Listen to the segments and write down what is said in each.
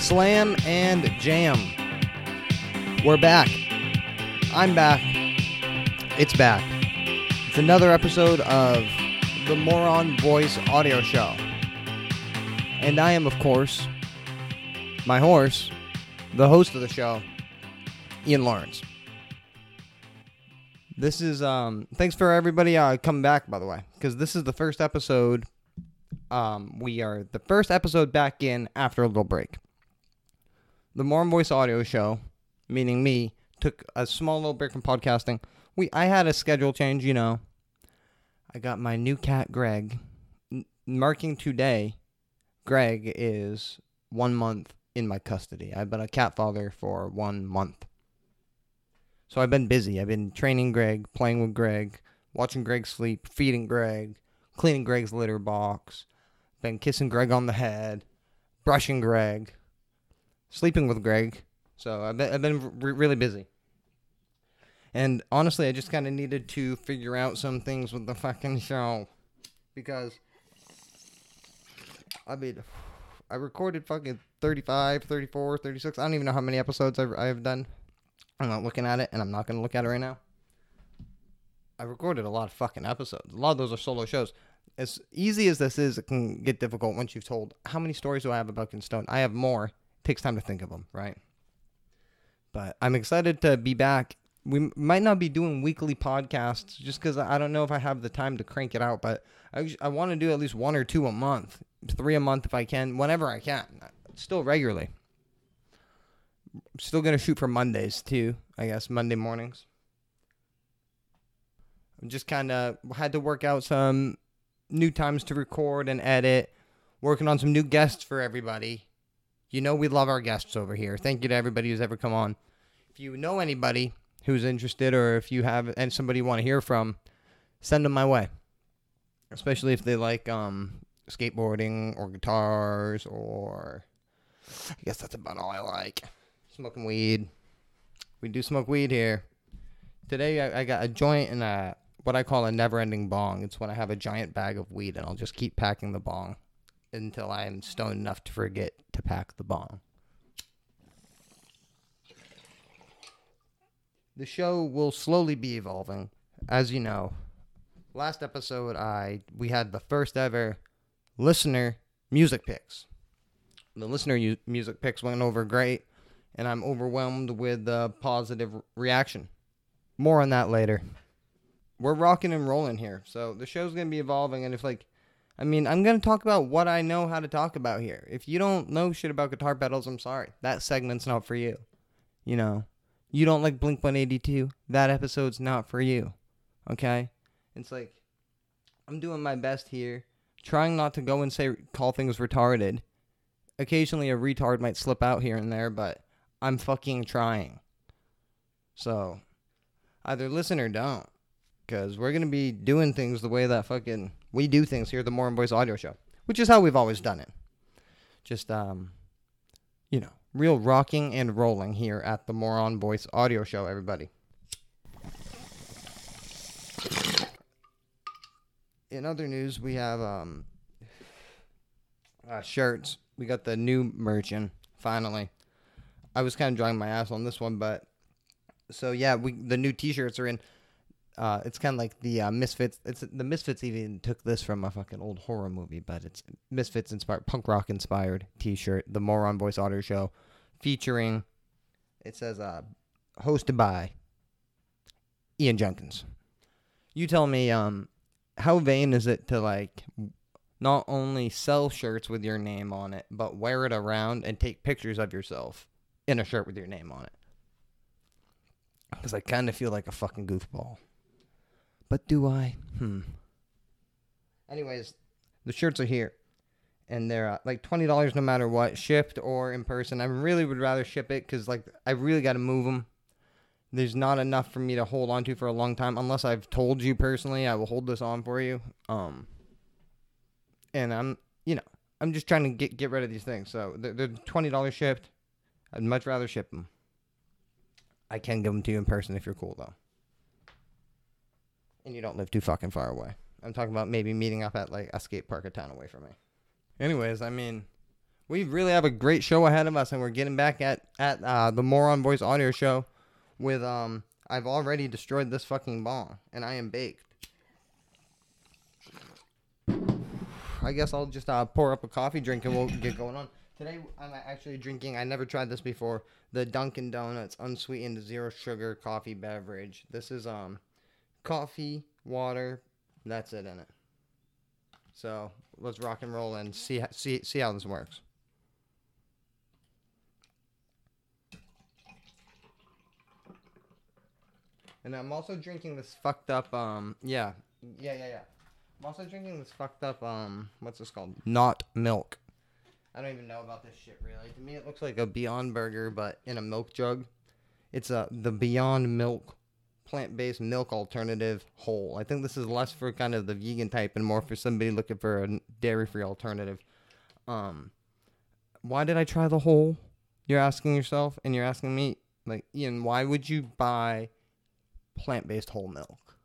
Slam and Jam. We're back. I'm back. It's back. It's another episode of the More On Voice audio show. And I am, of course, my horse, the host of the show, Ian Lawrence. This is um thanks for everybody uh coming back by the way because this is the first episode um we are the first episode back in after a little break. The More On Voice audio show, meaning me, took a small little break from podcasting. We I had a schedule change, you know. I got my new cat Greg N- marking today. Greg is 1 month in my custody. I've been a cat father for 1 month. So I've been busy. I've been training Greg, playing with Greg, watching Greg sleep, feeding Greg, cleaning Greg's litter box, been kissing Greg on the head, brushing Greg, sleeping with Greg. So I've been, I've been re- really busy. And honestly, I just kind of needed to figure out some things with the fucking show. Because, I mean, I recorded fucking 35, 34, 36. I don't even know how many episodes I've, I've done. I'm not looking at it, and I'm not going to look at it right now. I recorded a lot of fucking episodes. A lot of those are solo shows. As easy as this is, it can get difficult once you've told how many stories do I have about Stone. I have more. Takes time to think of them, right? But I'm excited to be back. We might not be doing weekly podcasts just because I don't know if I have the time to crank it out. But I, I want to do at least one or two a month, three a month if I can, whenever I can, still regularly still gonna shoot for Mondays too. I guess Monday mornings. I'm just kind of had to work out some new times to record and edit. Working on some new guests for everybody. You know we love our guests over here. Thank you to everybody who's ever come on. If you know anybody who's interested, or if you have and somebody you want to hear from, send them my way. Especially if they like um, skateboarding or guitars, or I guess that's about all I like smoking weed. We do smoke weed here. Today I, I got a joint and a what I call a never-ending bong. It's when I have a giant bag of weed and I'll just keep packing the bong until I am stoned enough to forget to pack the bong. The show will slowly be evolving, as you know. Last episode, I we had the first ever listener music picks. The listener u- music picks went over great and I'm overwhelmed with the positive reaction. More on that later. We're rocking and rolling here, so the show's gonna be evolving. And if like, I mean, I'm gonna talk about what I know how to talk about here. If you don't know shit about guitar pedals, I'm sorry. That segment's not for you. You know, you don't like Blink 182. That episode's not for you. Okay, it's like I'm doing my best here, trying not to go and say call things retarded. Occasionally, a retard might slip out here and there, but I'm fucking trying. So, either listen or don't. Because we're going to be doing things the way that fucking we do things here at the More On Voice audio show, which is how we've always done it. Just, um, you know, real rocking and rolling here at the More On Voice audio show, everybody. In other news, we have um, uh, shirts. We got the new merch in, finally. I was kind of drawing my ass on this one, but so yeah, we the new T-shirts are in. Uh, it's kind of like the uh, Misfits. It's the Misfits even took this from a fucking old horror movie, but it's Misfits inspired, punk rock inspired T-shirt. The More On Voice Audio Show, featuring. It says uh, hosted by Ian Jenkins. You tell me, um, how vain is it to like not only sell shirts with your name on it, but wear it around and take pictures of yourself in a shirt with your name on it. Because I kind of feel like a fucking goofball. But do I? Hmm. Anyways, the shirts are here. And they're uh, like $20 no matter what, shipped or in person. I really would rather ship it because, like, I really got to move them. There's not enough for me to hold on to for a long time. Unless I've told you personally, I will hold this on for you. Um, and I'm, you know, I'm just trying to get get rid of these things. So they're, they're $20 shipped. I'd much rather ship them. I can give them to you in person if you're cool though. And you don't live too fucking far away. I'm talking about maybe meeting up at like a skate park a town away from me. Anyways, I mean, we really have a great show ahead of us, and we're getting back at at uh, the More On Voice audio show with um. I've already destroyed this fucking bong, and I am baked. I guess I'll just uh, pour up a coffee drink and we'll get going on. Today I'm actually drinking. I never tried this before. The Dunkin' Donuts unsweetened zero sugar coffee beverage. This is um, coffee, water. That's it in it. So let's rock and roll and see see see how this works. And I'm also drinking this fucked up um yeah yeah yeah yeah. I'm also drinking this fucked up um what's this called? Not milk. I don't even know about this shit really. To me it looks like a Beyond Burger but in a milk jug. It's a the Beyond Milk plant-based milk alternative whole. I think this is less for kind of the vegan type and more for somebody looking for a dairy-free alternative. Um why did I try the whole? You're asking yourself and you're asking me like Ian, why would you buy plant-based whole milk?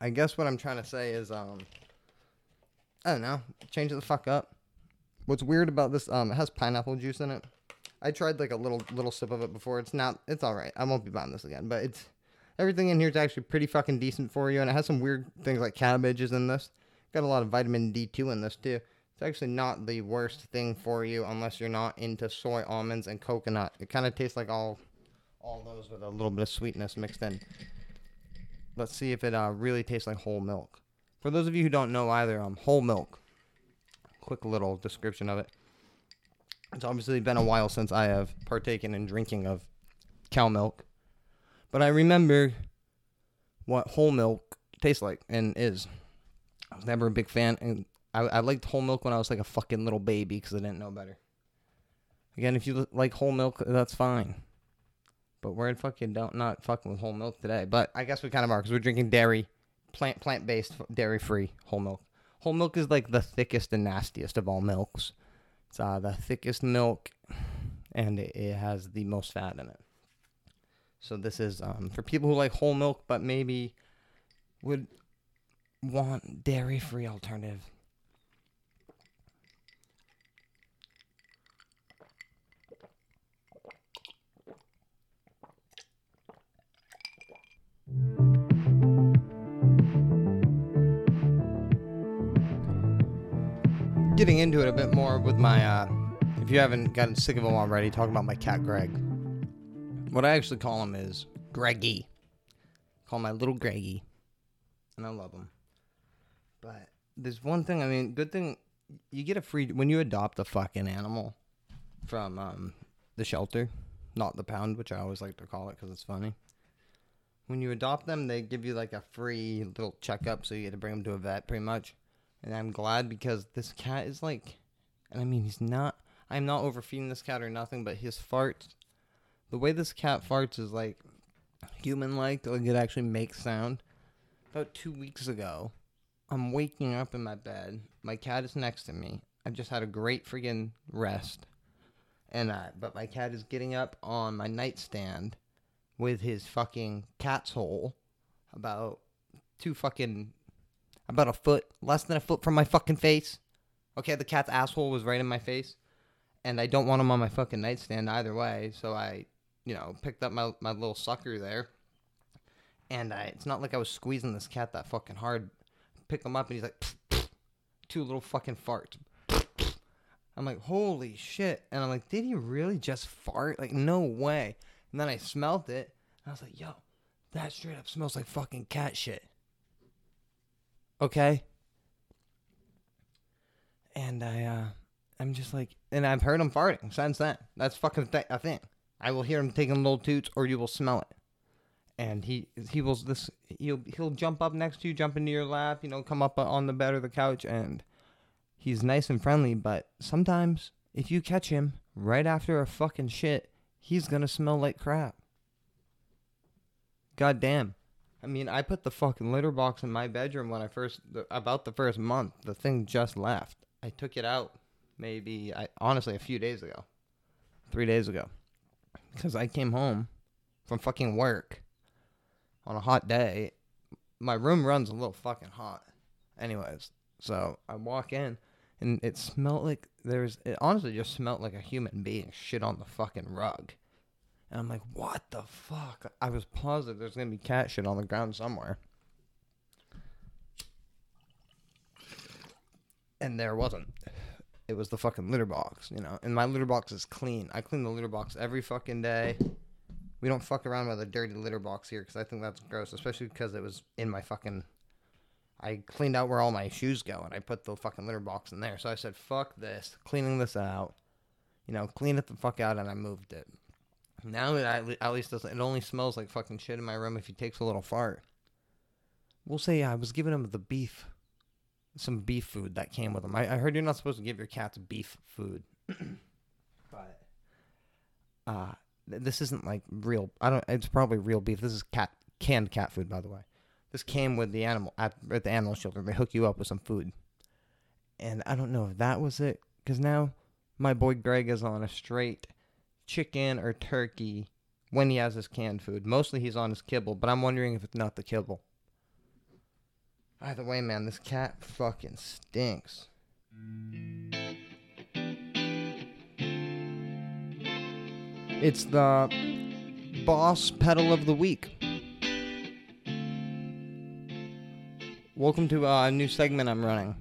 I guess what I'm trying to say is, um, I don't know, change the fuck up. What's weird about this? Um, it has pineapple juice in it. I tried like a little little sip of it before. It's not. It's all right. I won't be buying this again. But it's everything in here is actually pretty fucking decent for you, and it has some weird things like cabbages in this. Got a lot of vitamin D2 in this too. It's actually not the worst thing for you unless you're not into soy, almonds, and coconut. It kind of tastes like all all those with a little bit of sweetness mixed in. Let's see if it uh, really tastes like whole milk. For those of you who don't know either, um, whole milk. Quick little description of it. It's obviously been a while since I have partaken in drinking of cow milk, but I remember what whole milk tastes like and is. I was never a big fan, and I, I liked whole milk when I was like a fucking little baby because I didn't know better. Again, if you like whole milk, that's fine. But we're fucking don't not fucking with whole milk today. But I guess we kind of are because we're drinking dairy, plant plant based, dairy free whole milk. Whole milk is like the thickest and nastiest of all milks. It's uh, the thickest milk, and it, has the most fat in it. So this is um, for people who like whole milk, but maybe would want dairy free alternative. Getting into it a bit more with my, uh, if you haven't gotten sick of him already, talking about my cat Greg. What I actually call him is Greggy. Call my little Greggy. And I love him. But there's one thing, I mean, good thing you get a free, when you adopt a fucking animal from um, the shelter, not the pound, which I always like to call it because it's funny when you adopt them, they give you like a free little checkup, so you get to bring them to a vet, pretty much. And I'm glad because this cat is like, and I mean, he's not. I'm not overfeeding this cat or nothing, but his farts, the way this cat farts is like human-like. Like it actually makes sound. About two weeks ago, I'm waking up in my bed. My cat is next to me. I've just had a great friggin' rest, and uh, but my cat is getting up on my nightstand with his fucking cat's hole about two fucking about a foot less than a foot from my fucking face. Okay, the cat's asshole was right in my face, and I don't want him on my fucking nightstand either way. So I, you know, picked up my my little sucker there, and I, it's not like I was squeezing this cat that fucking hard. Pick him up, and he's like, pff, pff, two little fucking farts. I'm like, holy shit! And I'm like, did he really just fart? Like, no way. And then I smelled it, and I was like, yo, that straight up smells like fucking cat shit. Okay? And I, uh, I'm just like, and I've heard him farting since then. That's fucking th- a thing. I will hear him taking little toots, or you will smell it. And he he will this he'll he'll jump up next to you, jump into your lap, you know, come up on the bed or the couch, and he's nice and friendly. But sometimes if you catch him right after a fucking shit, he's gonna smell like crap. God damn. I mean, I put the fucking litter box in my bedroom when I first, the, about the first month. The thing just left. I took it out maybe, I honestly, a few days ago. Three days ago. Because I came home from fucking work on a hot day. My room runs a little fucking hot. Anyways, so I walk in and it smelled like there's. It honestly just smelled like a human being shit on the fucking rug. And I'm like, what the fuck? I was positive there's gonna be cat shit on the ground somewhere. And there wasn't. It was the fucking litter box, you know. And my litter box is clean. I clean the litter box every fucking day. We don't fuck around with a dirty litter box here because I think that's gross, especially because it was in my fucking. I cleaned out where all my shoes go and I put the fucking litter box in there. So I said, fuck this, cleaning this out. You know, clean it the fuck out and I moved it. Now it at at least doesn't. It only smells like fucking shit in my room if he takes a little fart. We'll say I was giving him the beef, some beef food that came with him. I, I heard you're not supposed to give your cats beef food, but uh, this isn't like real. I don't. It's probably real beef. This is cat canned cat food, by the way. This came with the animal at, at the animal shelter. They hook you up with some food, and I don't know if that was it because now my boy Greg is on a straight chicken or turkey when he has his canned food. Mostly he's on his kibble, but I'm wondering if it's not the kibble. Either way, man, this cat fucking stinks. It's the boss pedal of the week. Welcome to a new segment I'm running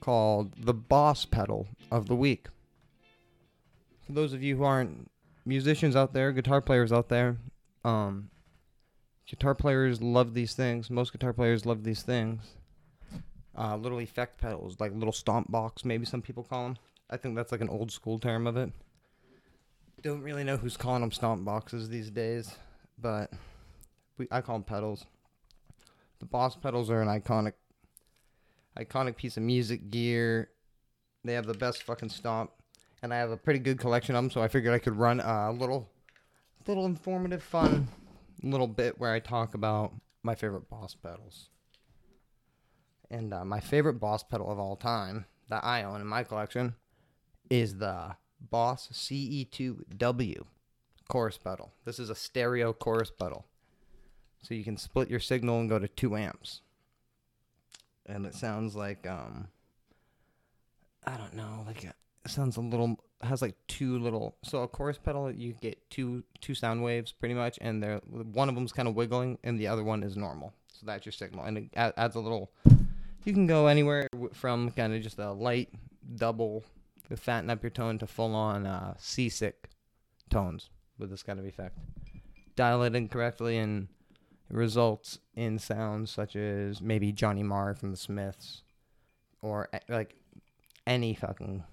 called the boss pedal of the week. For those of you who aren't musicians out there, guitar players out there, um, guitar players love these things. Most guitar players love these things. Uh, little effect pedals, like little stomp box, maybe some people call them. I think that's like an old school term of it. Don't really know who's calling them stomp boxes these days, but we, I call them pedals. The Boss pedals are an iconic, iconic piece of music gear. They have the best fucking stomp and I have a pretty good collection of them, so I figured I could run a little, little informative, fun little bit where I talk about my favorite Boss pedals. And uh, my favorite Boss pedal of all time that I own in my collection is the Boss CE2W chorus pedal. This is a stereo chorus pedal, so you can split your signal and go to two amps. And it sounds like um, I don't know, like a, sounds a little has like two little so a chorus pedal you get two two sound waves pretty much and they're one of them's kind of wiggling and the other one is normal. So that's your signal and it adds a little you can go anywhere from kind of just a light double to fatten up your tone to full on uh, seasick tones with this kind of effect. Dial it in correctly and it results in sounds such as maybe Johnny Marr from the Smiths or like any fucking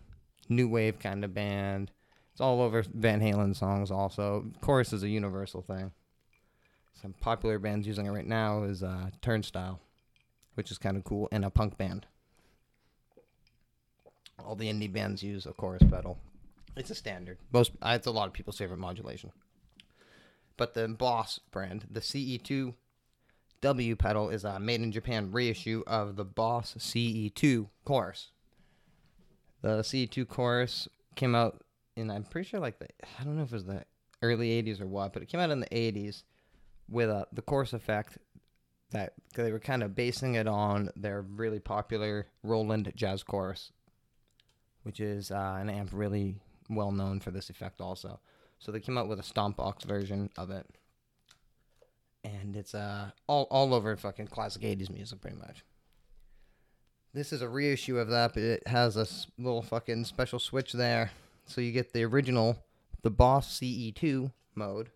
new wave kind of band. It's all over Van Halen songs also. Chorus is a universal thing. Some popular bands using it right now is uh, Turnstile, which is kind of cool, and a punk band. All the indie bands use a chorus pedal. It's a standard. Most uh, it's a lot of people's favorite modulation. But the Boss brand, the CE2 W pedal, is a made in Japan reissue of the Boss CE2 chorus. The CE2 chorus came out in I'm pretty sure like the I don't know if it was the early 80s or what, but it came out in the 80s with uh, the chorus effect that they were kind of basing it on their really popular Roland jazz chorus, which is uh, an amp really well known for this effect also. So they came out with a stomp box version of it. And it's uh all all over fucking classic 80s music pretty much. This is a reissue of that, but it has a little fucking special switch there. So you get the original, the Boss CE2 mode.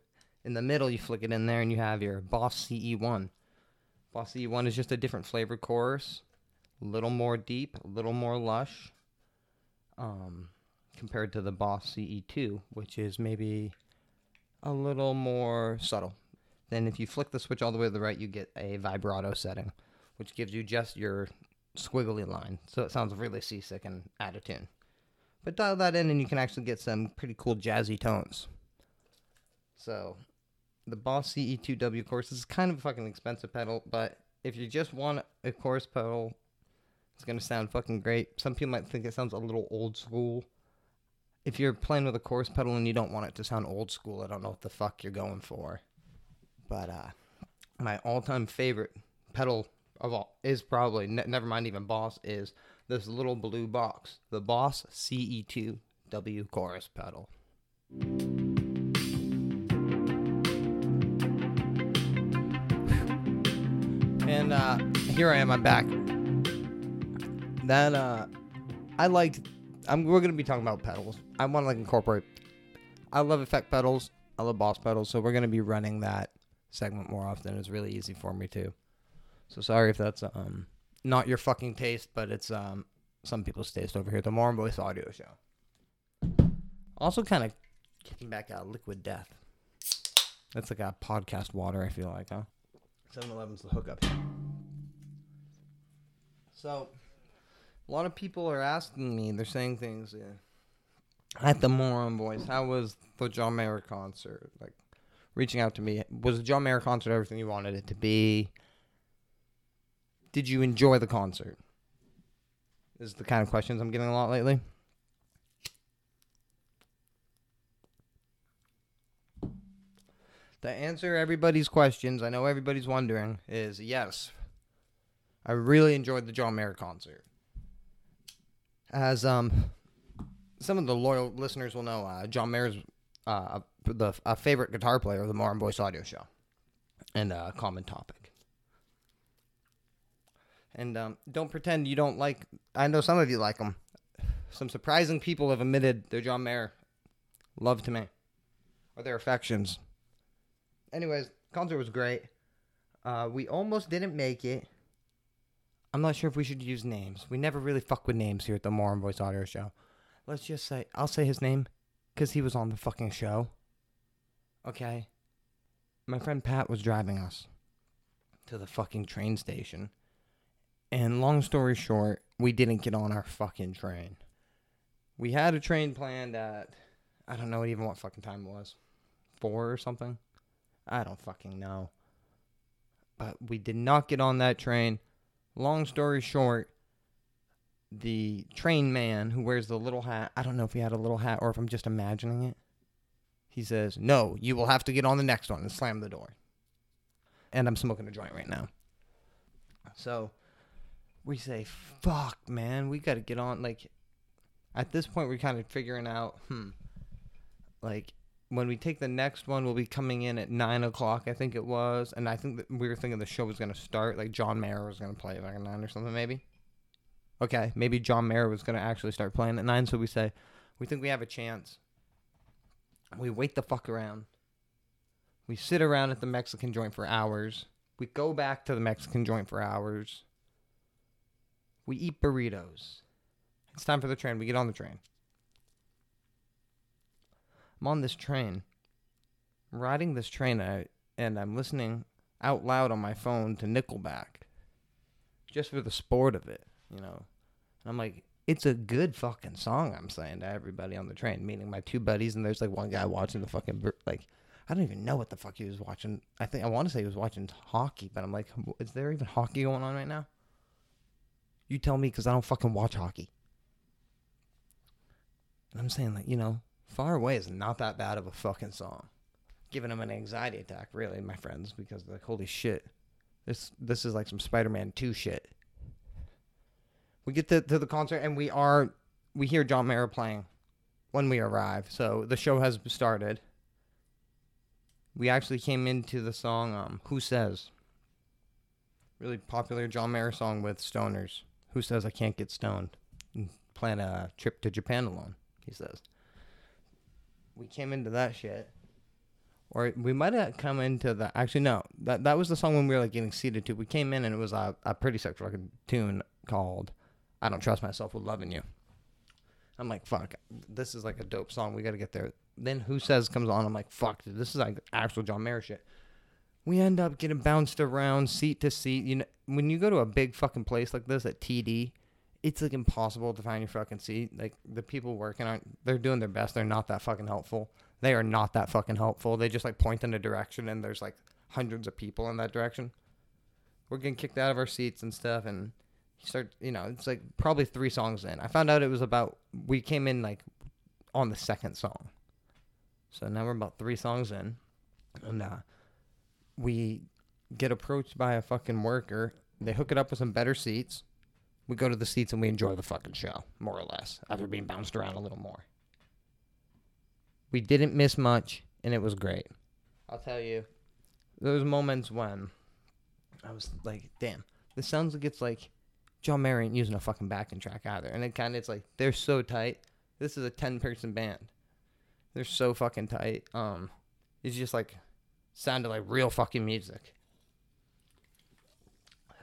In the middle, you flick it in there, and you have your Boss CE1. Boss CE1 is just a different flavored chorus, a little more deep, a little more lush, um, compared to the Boss CE2, which is maybe a little more subtle. Then, if you flick the switch all the way to the right, you get a vibrato setting, which gives you just your squiggly line. So it sounds really seasick and out of tune. But dial that in and you can actually get some pretty cool jazzy tones. So the Boss CE2W chorus is kind of a fucking expensive pedal, but if you just want a chorus pedal, it's gonna sound fucking great. Some people might think it sounds a little old school. If you're playing with a chorus pedal and you don't want it to sound old school, I don't know what the fuck you're going for. But uh my all-time favorite pedal of all is probably ne- never mind even Boss is this little blue box, the Boss CE2W chorus pedal. And uh, here I am. I'm back. That uh, I liked. I'm. We're gonna be talking about pedals. I want to like incorporate. I love effect pedals. I love Boss pedals. So we're gonna be running that segment more often. It's really easy for me too. So sorry if that's um not your fucking taste, but it's um some people's taste over here. The More On Voice Audio Show. Also, kind of kicking back out Liquid Death. That's like a podcast water. I feel like, huh? 7-Eleven's the hookup. So, a lot of people are asking me. They're saying things. Yeah. At the More On Voice, how was the John Mayer concert? Like, reaching out to me. Was the John Mayer concert everything you wanted it to be? Did you enjoy the concert? This is the kind of questions I'm getting a lot lately. To answer everybody's questions, I know everybody's wondering, is yes. I really enjoyed the John Mayer concert. As um some of the loyal listeners will know, uh, John Mayer's uh, the a favorite guitar player of the More On Voice Audio Show, and a common topic. And um, don't pretend you don't like. I know some of you like them. Some surprising people have admitted their John Mayer love to me, or their affections. Anyways, concert was great. Uh, we almost didn't make it. I'm not sure if we should use names. We never really fuck with names here at the More On Voice Audio Show. Let's just say I'll say his name because he was on the fucking show. Okay. My friend Pat was driving us to the fucking train station. And long story short, we didn't get on our fucking train. We had a train planned at, I don't know even what fucking time it was. Four or something? I don't fucking know. But we did not get on that train. Long story short, the train man who wears the little hat, I don't know if he had a little hat or if I'm just imagining it. He says, No, you will have to get on the next one and slam the door. And I'm smoking a joint right now. So we say, Fuck, man, we got to get on. Like, at this point, we're kind of figuring out, hmm, like, when we take the next one, we'll be coming in at nine o'clock, I think it was, and I think we were thinking the show was gonna start. Like John Mayer was gonna play like nine or something, maybe. Okay, maybe John Mayer was gonna actually start playing at nine, so we say, we think we have a chance. We wait the fuck around. We sit around at the Mexican joint for hours. We go back to the Mexican joint for hours. We eat burritos. It's time for the train. We get on the train. I'm on this train, riding this train, I, and I'm listening out loud on my phone to Nickelback, just for the sport of it, you know. And I'm like, it's a good fucking song. I'm saying to everybody on the train, meaning my two buddies, and there's like one guy watching the fucking bur- like. I don't even know what the fuck he was watching. I think I want to say he was watching hockey, but I'm like, is there even hockey going on right now? You tell me, because I don't fucking watch hockey. And I'm saying, like, you know, Far Away is not that bad of a fucking song. Giving him an anxiety attack, really, my friends, because like holy shit. This this is like some Spider-Man 2 shit. We get to, to the concert and we are we hear John Mayer playing when we arrive. So the show has started. We actually came into the song um, Who Says? Really popular John Mayer song with stoners. Who says I can't get stoned? And plan a trip to Japan alone, he says we came into that shit. Or we might have come into the actually no that that was the song when we were like getting seated to. We came in and it was a, a pretty sick fucking tune called "I Don't Trust Myself with Loving You." I'm like fuck, this is like a dope song. We got to get there. Then Who Says comes on. I'm like fuck, this is like actual John Mayer shit. We end up getting bounced around seat to seat. You know, when you go to a big fucking place like this at TD, it's like impossible to find your fucking seat. Like the people working on, they're doing their best. They're not that fucking helpful. They are not that fucking helpful. They just like point in a direction, and there's like hundreds of people in that direction. We're getting kicked out of our seats and stuff, and you start, you know, it's like probably three songs in. I found out it was about we came in like on the second song, so now we're about three songs in, and uh, we get approached by a fucking worker They hook it up with some better seats. We go to the seats and we enjoy the fucking show, more or less, after being bounced around a little more. We didn't miss much, and it was great. I'll tell you, those moments when I was like, damn, this sounds like it's like John Mayer ain't using a fucking backing track either. And it kind of, it's like, they're so tight. This is a 10 person band. They're so fucking tight. Um, It's just like, sounded like real fucking music.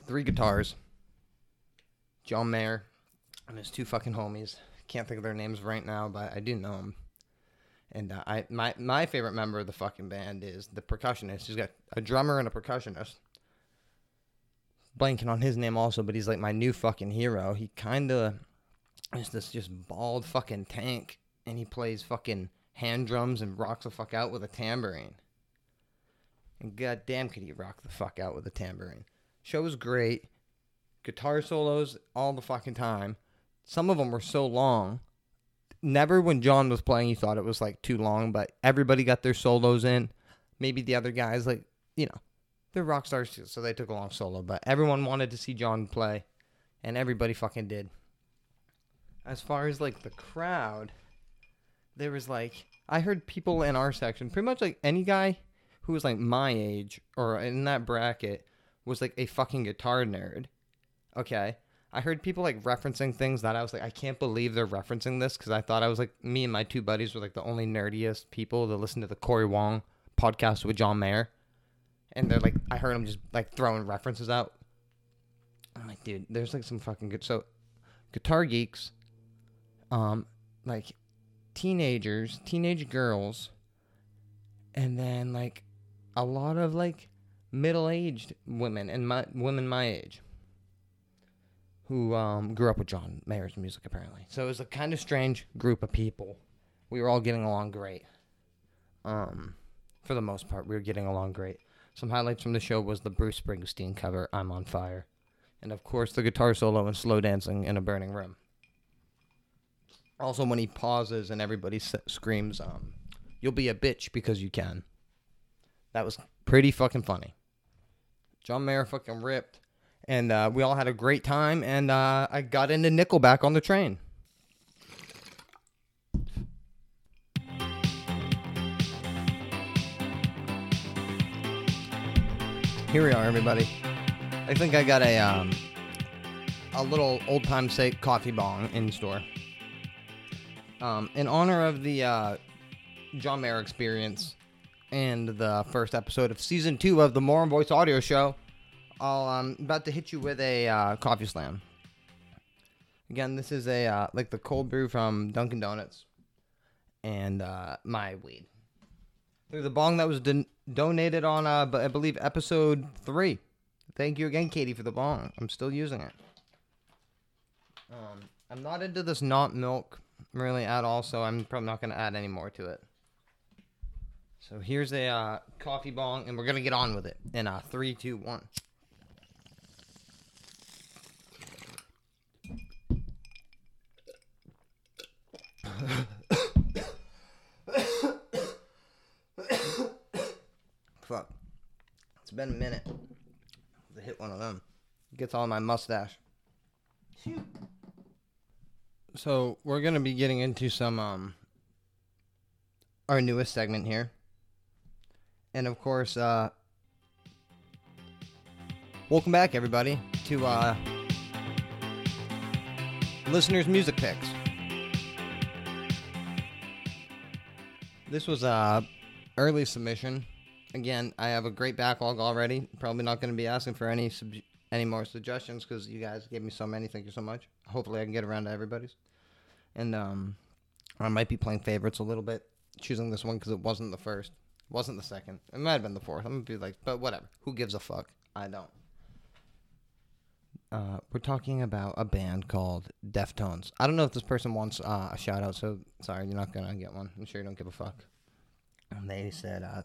Three guitars. John Mayer and his two fucking homies. Can't think of their names right now, but I do know them. And uh, I my my favorite member of the fucking band is the percussionist. He's got a drummer and a percussionist. Blanking on his name also, but he's like my new fucking hero. He kind of is this just bald fucking tank, and he plays fucking hand drums and rocks the fuck out with a tambourine. And goddamn, could he rock the fuck out with a tambourine? Show was great. Guitar solos all the fucking time. Some of them were so long never when John was playing you thought it was like too long, but everybody got their solos in. Maybe the other guys like, you know, they're rock stars too, so they took a long solo, but everyone wanted to see John play and everybody fucking did. As far as like the crowd, there was like I heard people in our section, pretty much like any guy who was like my age or in that bracket was like a fucking guitar nerd. Okay. I heard people like referencing things that I was like, I can't believe they're referencing this because I thought I was like, me and my two buddies were like the only nerdiest people that listen to the Corey Wong podcast with John Mayer. And they're like, I heard them just like throwing references out. I'm like, dude, there's like some fucking good. So, guitar geeks, um, like teenagers, teenage girls, and then like a lot of like middle aged women and my women my age who um, grew up with John Mayer's music, apparently. So it was a kind of strange group of people. We were all getting along great. Um, for the most part, we were getting along great. Some highlights from the show was the Bruce Springsteen cover, I'm on Fire. And of course, the guitar solo and slow dancing in a burning room. Also, when he pauses and everybody screams, um, You'll be a bitch because you can. That was pretty fucking funny. John Mayer fucking ripped and uh, we all had a great time. And uh, I got into Nickelback on the train. Here we are, everybody. I think I got a um, a little old time sake coffee bong in store. Um, in honor of the uh, John Mayer experience and the first episode of season two of the More Voice Audio Show, I'll um about to hit you with a uh, coffee slam. Again, this is a uh, like the cold brew from Dunkin' Donuts, and uh, my weed. There's a bong that was don- donated on, uh, I believe episode three. Thank you again, Katie, for the bong. I'm still using it. Um, I'm not into this not milk really at all, so I'm probably not gonna add any more to it. So here's a uh, coffee bong, and we're gonna get on with it in uh, three, two, one. Fuck. It's been a minute to hit one of them. It gets all my mustache. So we're gonna be getting into some um our newest segment here. And of course, uh welcome back everybody to uh listeners music picks. This was a early submission. Again, I have a great backlog already. Probably not going to be asking for any sub- any more suggestions because you guys gave me so many. Thank you so much. Hopefully, I can get around to everybody's. And um, I might be playing favorites a little bit, choosing this one because it wasn't the first, wasn't the second. It might have been the fourth. I'm gonna be like, but whatever. Who gives a fuck? I don't. Uh, we're talking about a band called Deftones. I don't know if this person wants uh, a shout out, so sorry, you're not gonna get one. I'm sure you don't give a fuck. And they said uh,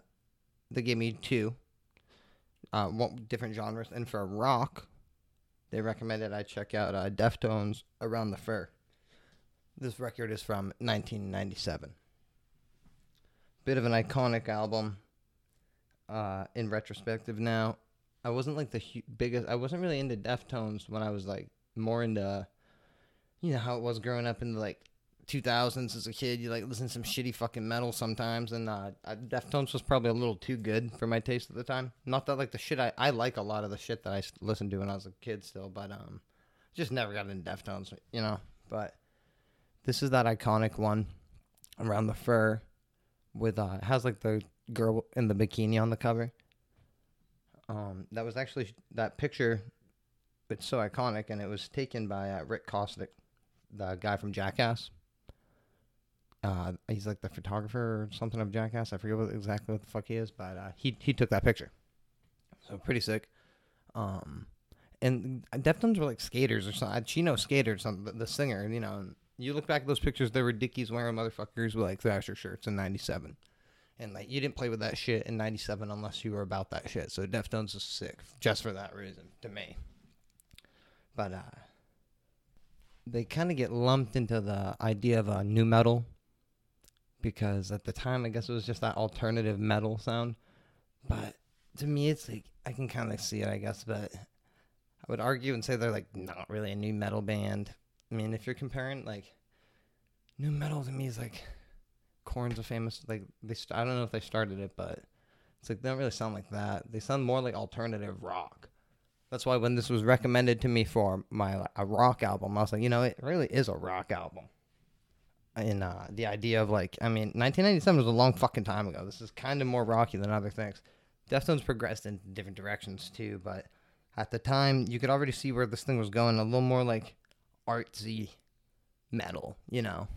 they gave me two, uh, different genres, and for rock, they recommended I check out uh, Deftones Around the Fur. This record is from 1997. Bit of an iconic album. Uh, in retrospective now, I wasn't like the hu- biggest. I wasn't really into Deftones when I was like more into, you know how it was growing up in the like 2000s as a kid. You like listen to some shitty fucking metal sometimes, and uh, Deftones was probably a little too good for my taste at the time. Not that like the shit I I like a lot of the shit that I listened to when I was a kid still, but um, just never got into Deftones, you know. But this is that iconic one around the fur with uh has like the girl in the bikini on the cover. Um, that was actually that picture. It's so iconic, and it was taken by uh, Rick Kosick, the guy from Jackass. Uh, he's like the photographer or something of Jackass. I forget what, exactly what the fuck he is, but uh, he he took that picture. So pretty sick. Um, and Deftones were like skaters or something. Chino skaters, something. The, the singer, you know. And you look back at those pictures, there were Dickies wearing motherfuckers with like Thrasher shirts in '97. And like you didn't play with that shit in '97 unless you were about that shit. So Deftones is sick just for that reason to me. But uh, they kind of get lumped into the idea of a nu metal because at the time I guess it was just that alternative metal sound. But to me, it's like I can kind of see it, I guess. But I would argue and say they're like not really a nu metal band. I mean, if you're comparing like nu metal to me is like Korn's a famous like they. I don't know if they started it, but it's like they don't really sound like that. They sound more like alternative rock. That's why when this was recommended to me for my a rock album, I was like, you know, it really is a rock album. And uh, the idea of like, I mean, 1997 was a long fucking time ago. This is kind of more rocky than other things. Deftones progressed in different directions too, but at the time, you could already see where this thing was going. A little more like artsy metal, you know,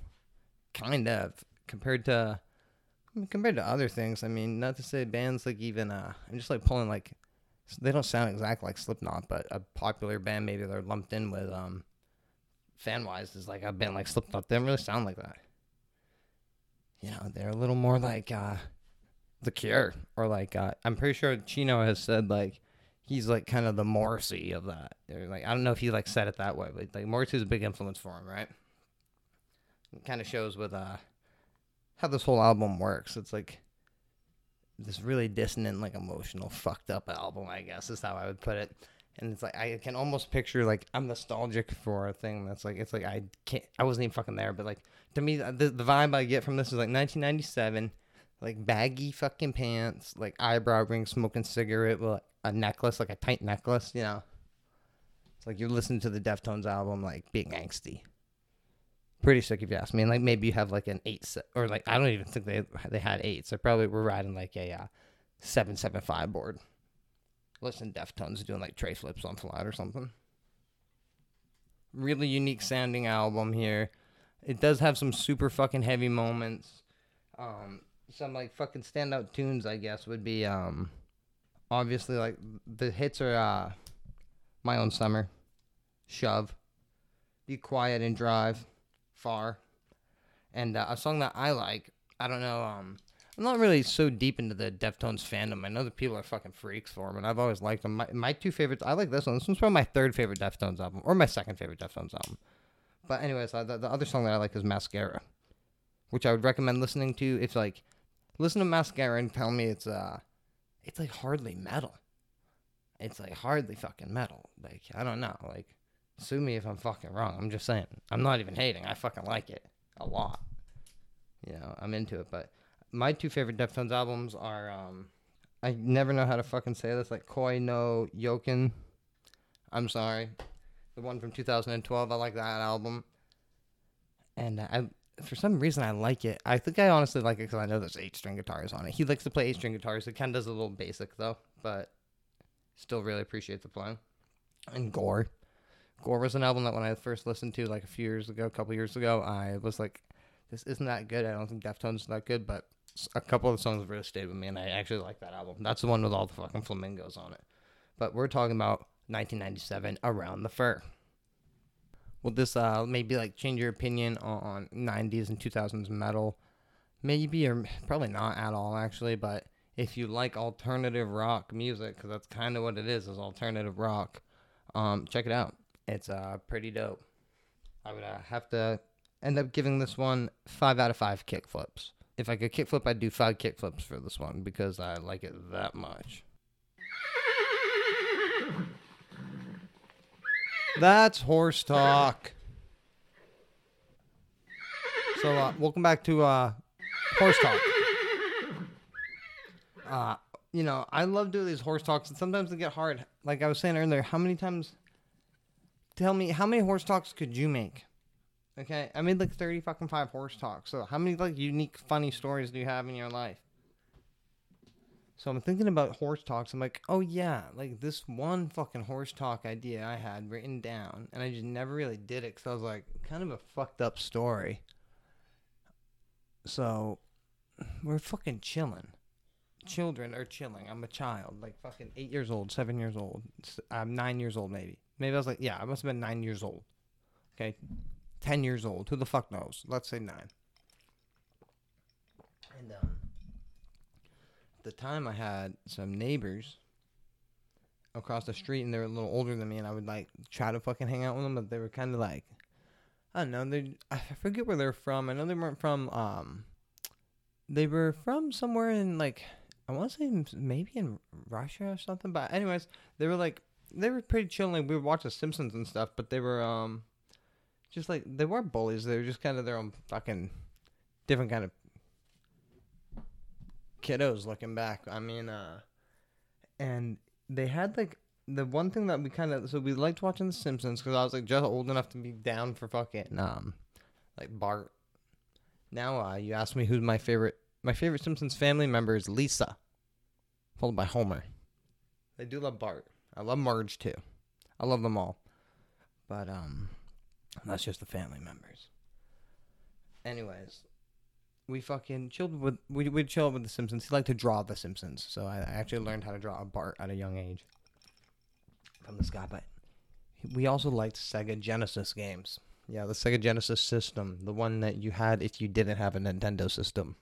kind of compared to compared to other things. I mean, not to say bands like even uh, I'm just like pulling like they don't sound exactly like Slipknot, but a popular band maybe they're lumped in with um fan wise is like a band like Slipknot. They don't really sound like that. You know, they're a little more like uh The Cure or like uh I'm pretty sure Chino has said like he's like kind of the Morrissey of that. Like I don't know if he like said it that way, but like Morrissey's a big influence for him, right? It kind of shows with uh how this whole album works. It's like this really dissonant, like emotional, fucked up album. I guess is how I would put it. And it's like I can almost picture like I'm nostalgic for a thing that's like it's like I can't I wasn't even fucking there, but like to me the the vibe I get from this is like 1997, like baggy fucking pants, like eyebrow ring, smoking cigarette with a necklace, like a tight necklace, you know. It's like you're listening to the Deftones album, like being angsty pretty sick if you ask me. And like maybe you have like an eight or like I don't even think they they had eights. They probably were riding like a uh, seven seven five board. Listen, Deftones doing like tray flips on flat or something. Really unique sounding album here. It does have some super fucking heavy moments. Um, some like fucking standout tunes, I guess, would be um, obviously like the hits are uh, my own summer, shove, be quiet and drive far and uh, a song that i like i don't know um i'm not really so deep into the deftones fandom. I know that people are fucking freaks for them and i've always liked them my, my two favorites i like this one. This one's probably my third favorite deftones album or my second favorite deftones album. But anyways uh, the, the other song that i like is mascara which i would recommend listening to if like listen to mascara and tell me it's uh it's like hardly metal it's like hardly fucking metal like i don't know like Sue me if I'm fucking wrong. I'm just saying. I'm not even hating. I fucking like it a lot. You know, I'm into it. But my two favorite Deftones albums are um I never know how to fucking say this, like Koi no Yokin. I'm sorry. The one from 2012. I like that album. And uh, I for some reason I like it. I think I honestly like it because I know there's eight string guitars on it. He likes to play eight string guitars. It kind of does a little basic though, but still really appreciate the playing. And Gore. Gore was an album that when I first listened to like a few years ago, a couple years ago, I was like, this isn't that good. I don't think Deftones is that good, but a couple of the songs really stayed with me, and I actually like that album. That's the one with all the fucking flamingos on it. But we're talking about 1997, Around the Fur. Will this uh maybe like change your opinion on 90s and 2000s metal? Maybe or probably not at all actually, but if you like alternative rock music, because that's kind of what it is, is alternative rock. Um, check it out. It's uh pretty dope. I would uh, have to end up giving this one five out of five kickflips. If I could kickflip, I'd do five kickflips for this one because I like it that much. That's horse talk. So, uh, welcome back to uh, horse talk. Uh, you know, I love doing these horse talks, and sometimes they get hard. Like I was saying earlier, how many times? Tell me, how many horse talks could you make? Okay, I made like thirty fucking five horse talks. So, how many like unique, funny stories do you have in your life? So I'm thinking about horse talks. I'm like, oh yeah, like this one fucking horse talk idea I had written down, and I just never really did it because I was like, kind of a fucked up story. So we're fucking chilling. Children are chilling. I'm a child, like fucking eight years old, seven years old. I'm nine years old, maybe. Maybe I was like, yeah, I must have been nine years old. Okay, ten years old. Who the fuck knows? Let's say nine. And um, at the time, I had some neighbors across the street, and they were a little older than me, and I would like try to fucking hang out with them, but they were kind of like, I don't know, they I forget where they're from. I know they weren't from um, they were from somewhere in like I want to say maybe in Russia or something. But anyways, they were like they were pretty chill. Like we would watch The Simpsons and stuff, but they were um just like they weren't bullies. They were just kind of their own fucking different kind of kiddos. Looking back, I mean, uh, and they had like the one thing that we kind of so we liked watching The Simpsons because I was like just old enough to be down for fucking um like Bart. Now uh, you ask me who's my favorite. My favorite Simpsons family member is Lisa, followed by Homer. I do love Bart. I love Marge too. I love them all, but um, that's just the family members. Anyways, we fucking chilled with we would chill with the Simpsons. He liked to draw the Simpsons, so I actually learned how to draw a Bart at a young age from this guy. But we also liked Sega Genesis games. Yeah, the Sega Genesis system, the one that you had if you didn't have a Nintendo system.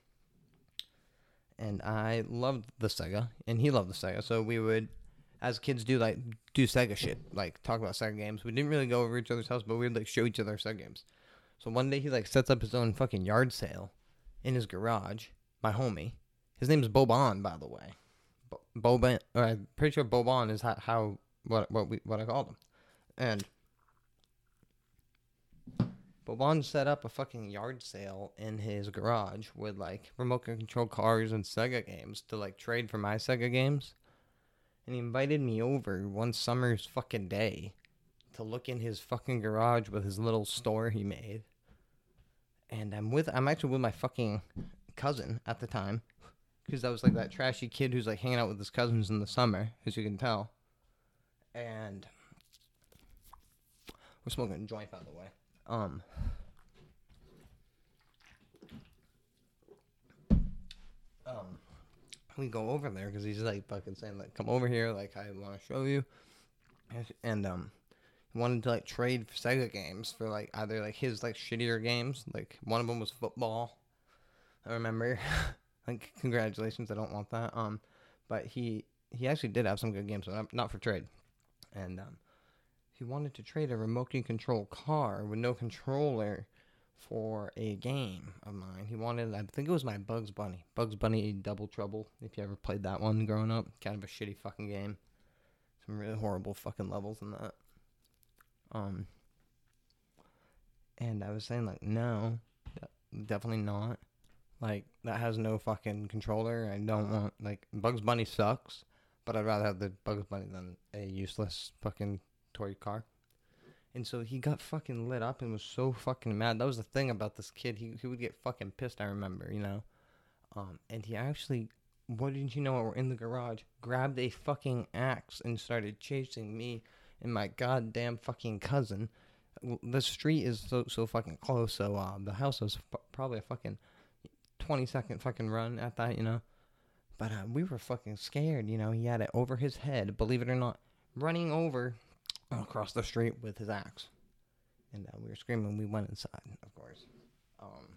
And I loved the Sega, and he loved the Sega. So we would, as kids do, like do Sega shit, like talk about Sega games. We didn't really go over each other's house, but we'd like show each other Sega games. So one day he like sets up his own fucking yard sale in his garage. My homie, his name is Boban, by the way. Boban, or I'm pretty sure Boban is how, how what what we what I called him, and Boban set up a fucking yard sale in his garage with like remote control cars and Sega games to like trade for my Sega games, and he invited me over one summer's fucking day to look in his fucking garage with his little store he made. And I'm with I'm actually with my fucking cousin at the time because I was like that trashy kid who's like hanging out with his cousins in the summer, as you can tell and we're smoking a joint, by the way. Um, um, we go over there because he's like fucking saying like, "Come over here, like I want to show you," and um, wanted to like trade Sega games for like either like his like shittier games. Like one of them was football. I remember. like congratulations, I don't want that. Um, but he he actually did have some good games, but not for trade and um, he wanted to trade a remotely controlled car with no controller for a game of mine. He wanted, I think it was my Bugs Bunny, Bugs Bunny Double Trouble. If you ever played that one growing up, kind of a shitty fucking game. Some really horrible fucking levels in that. Um, and I was saying like, no, definitely not. Like that has no fucking controller. I don't want like Bugs Bunny sucks but I'd rather have the Bugs Bunny than a useless fucking toy car. And so he got fucking lit up and was so fucking mad. That was the thing about this kid. He he would get fucking pissed. I remember, you know. Um, and he actually, what didn't you know? We're in the garage. Grabbed a fucking axe and started chasing me and my goddamn fucking cousin. The street is so so fucking close. So uh, the house was f- probably a fucking twenty second fucking run at that, you know. But uh, we were fucking scared, you know. He had it over his head, believe it or not, running over across the street with his axe. And uh, we were screaming. We went inside, of course. Um,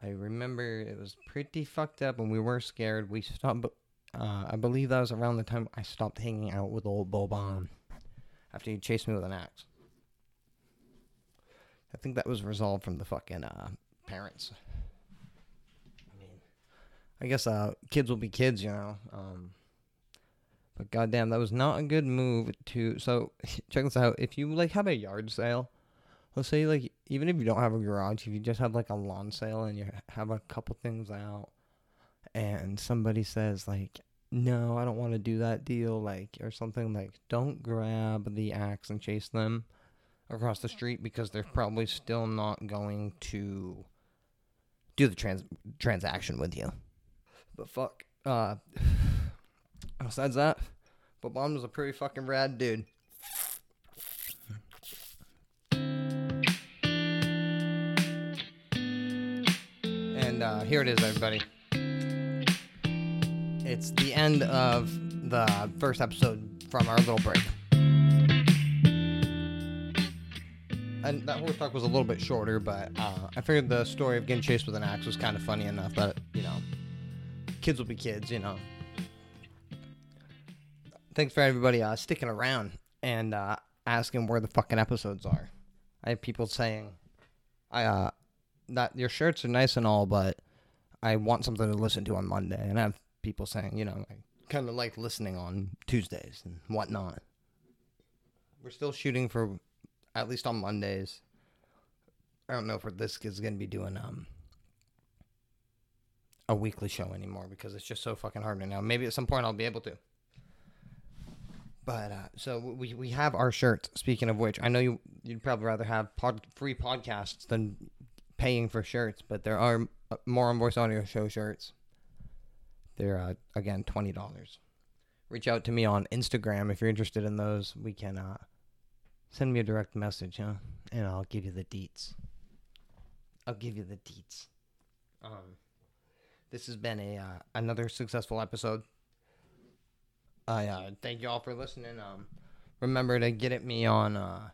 I remember it was pretty fucked up, and we were scared. We stopped. Uh, I believe that was around the time I stopped hanging out with old Boban after he chased me with an axe. I think that was resolved from the fucking uh, parents. I mean, I guess uh, kids will be kids, you know. Um, But goddamn, that was not a good move to. So check this out. If you like have a yard sale, let's say like even if you don't have a garage, if you just have like a lawn sale and you have a couple things out, and somebody says like, "No, I don't want to do that deal," like or something like, don't grab the axe and chase them across the street because they're probably still not going to do the trans transaction with you. But fuck. Uh besides that, Boban was a pretty fucking rad dude. And uh, here it is, everybody. It's the end of the first episode from our little break. And that horse talk was a little bit shorter, but uh, I figured the story of getting chased with an axe was kind of funny enough that, you know, kids will be kids, you know. Thanks for everybody uh, sticking around and uh, asking where the fucking episodes are. I have people saying, "I uh, that your shirts are nice and all, but I want something to listen to on Monday." And I have people saying, you know, kind of like listening on Tuesdays and whatnot. We're still shooting for at least on Mondays. I don't know if this is going to be doing um a weekly show anymore because it's just so fucking hard right now. Maybe at some point I'll be able to. But uh, so we we have our shirts. Speaking of which, I know you you'd probably rather have pod, free podcasts than paying for shirts, but there are uh, more on Voice Audio Show shirts. They're uh, again twenty dollars. Reach out to me on Instagram if you're interested in those. We can uh, send me a direct message, huh? And I'll give you the deets. I'll give you the deets. Um, this has been a uh, another successful episode. I uh, thank you all for listening. Um, remember to get at me on uh,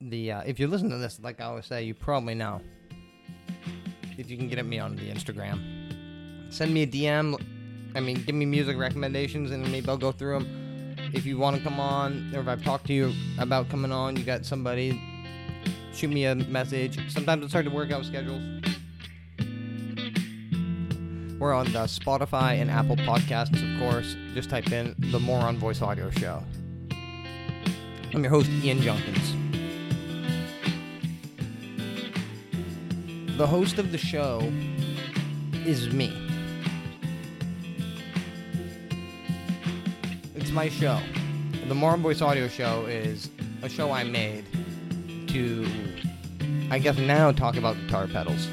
the uh, if you listen to this, like I always say, you probably know. If you can get at me on the Instagram, send me a DM. I mean, give me music recommendations, and maybe I'll go through them. If you want to come on, or if I've talked to you about coming on, you got somebody, shoot me a message. Sometimes it's hard to work out schedules. We're on the Spotify and Apple Podcasts, of course. Just type in the More On Voice Audio Show. I'm your host, Ian Junkins. The host of the show is me. My show. The More On Voice Audio Show is a show I made to, I guess now, talk about guitar pedals.